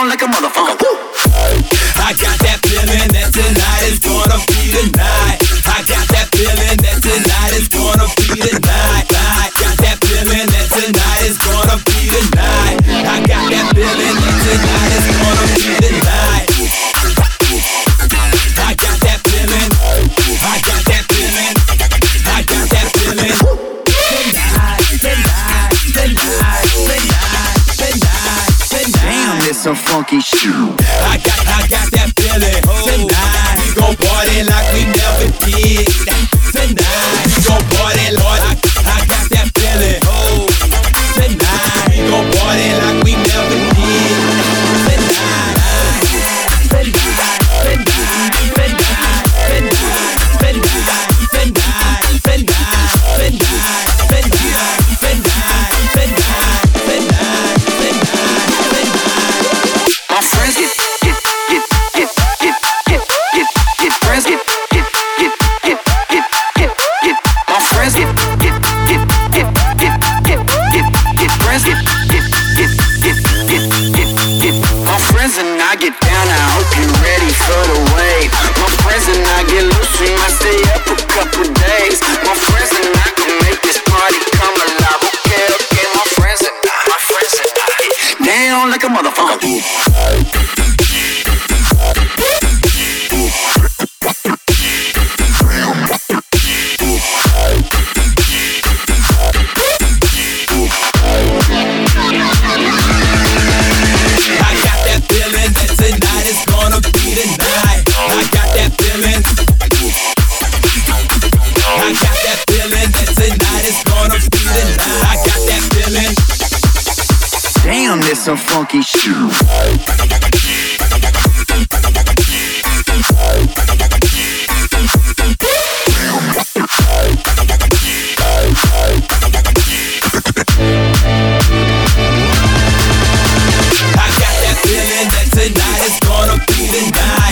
Down like a motherfucker. I got that feeling that tonight is gonna be the night. I got that feeling that tonight is gonna be the night. I some funky shit. I got, I got that feeling. Tonight we gon' party like we never did. Friends get get get get get get get friends get get get get get get get friends get get get get get get get my friends and I get down. I hope you're ready for the I got that feeling. I got that feeling that tonight is gonna be the night. I got that feeling. Damn, this some funky shit. Gonna be the night.